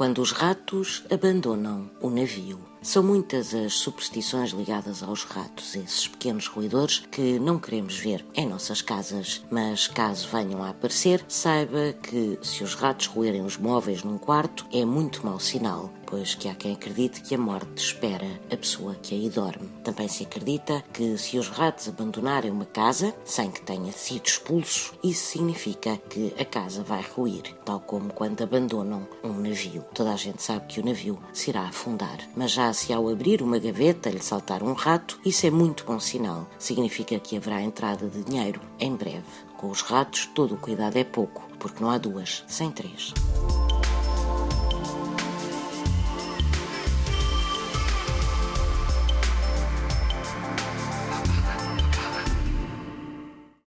quando os ratos abandonam o navio. São muitas as superstições ligadas aos ratos, esses pequenos roedores que não queremos ver em nossas casas, mas caso venham a aparecer, saiba que se os ratos roerem os móveis num quarto é muito mau sinal, pois que há quem acredite que a morte espera a pessoa que aí dorme. Também se acredita que se os ratos abandonarem uma casa sem que tenha sido expulso, isso significa que a casa vai ruir, tal como quando abandonam um navio. Toda a gente sabe que o navio se irá afundar, mas já se ao abrir uma gaveta lhe saltar um rato, isso é muito bom sinal. Significa que haverá entrada de dinheiro em breve. Com os ratos, todo o cuidado é pouco, porque não há duas sem três.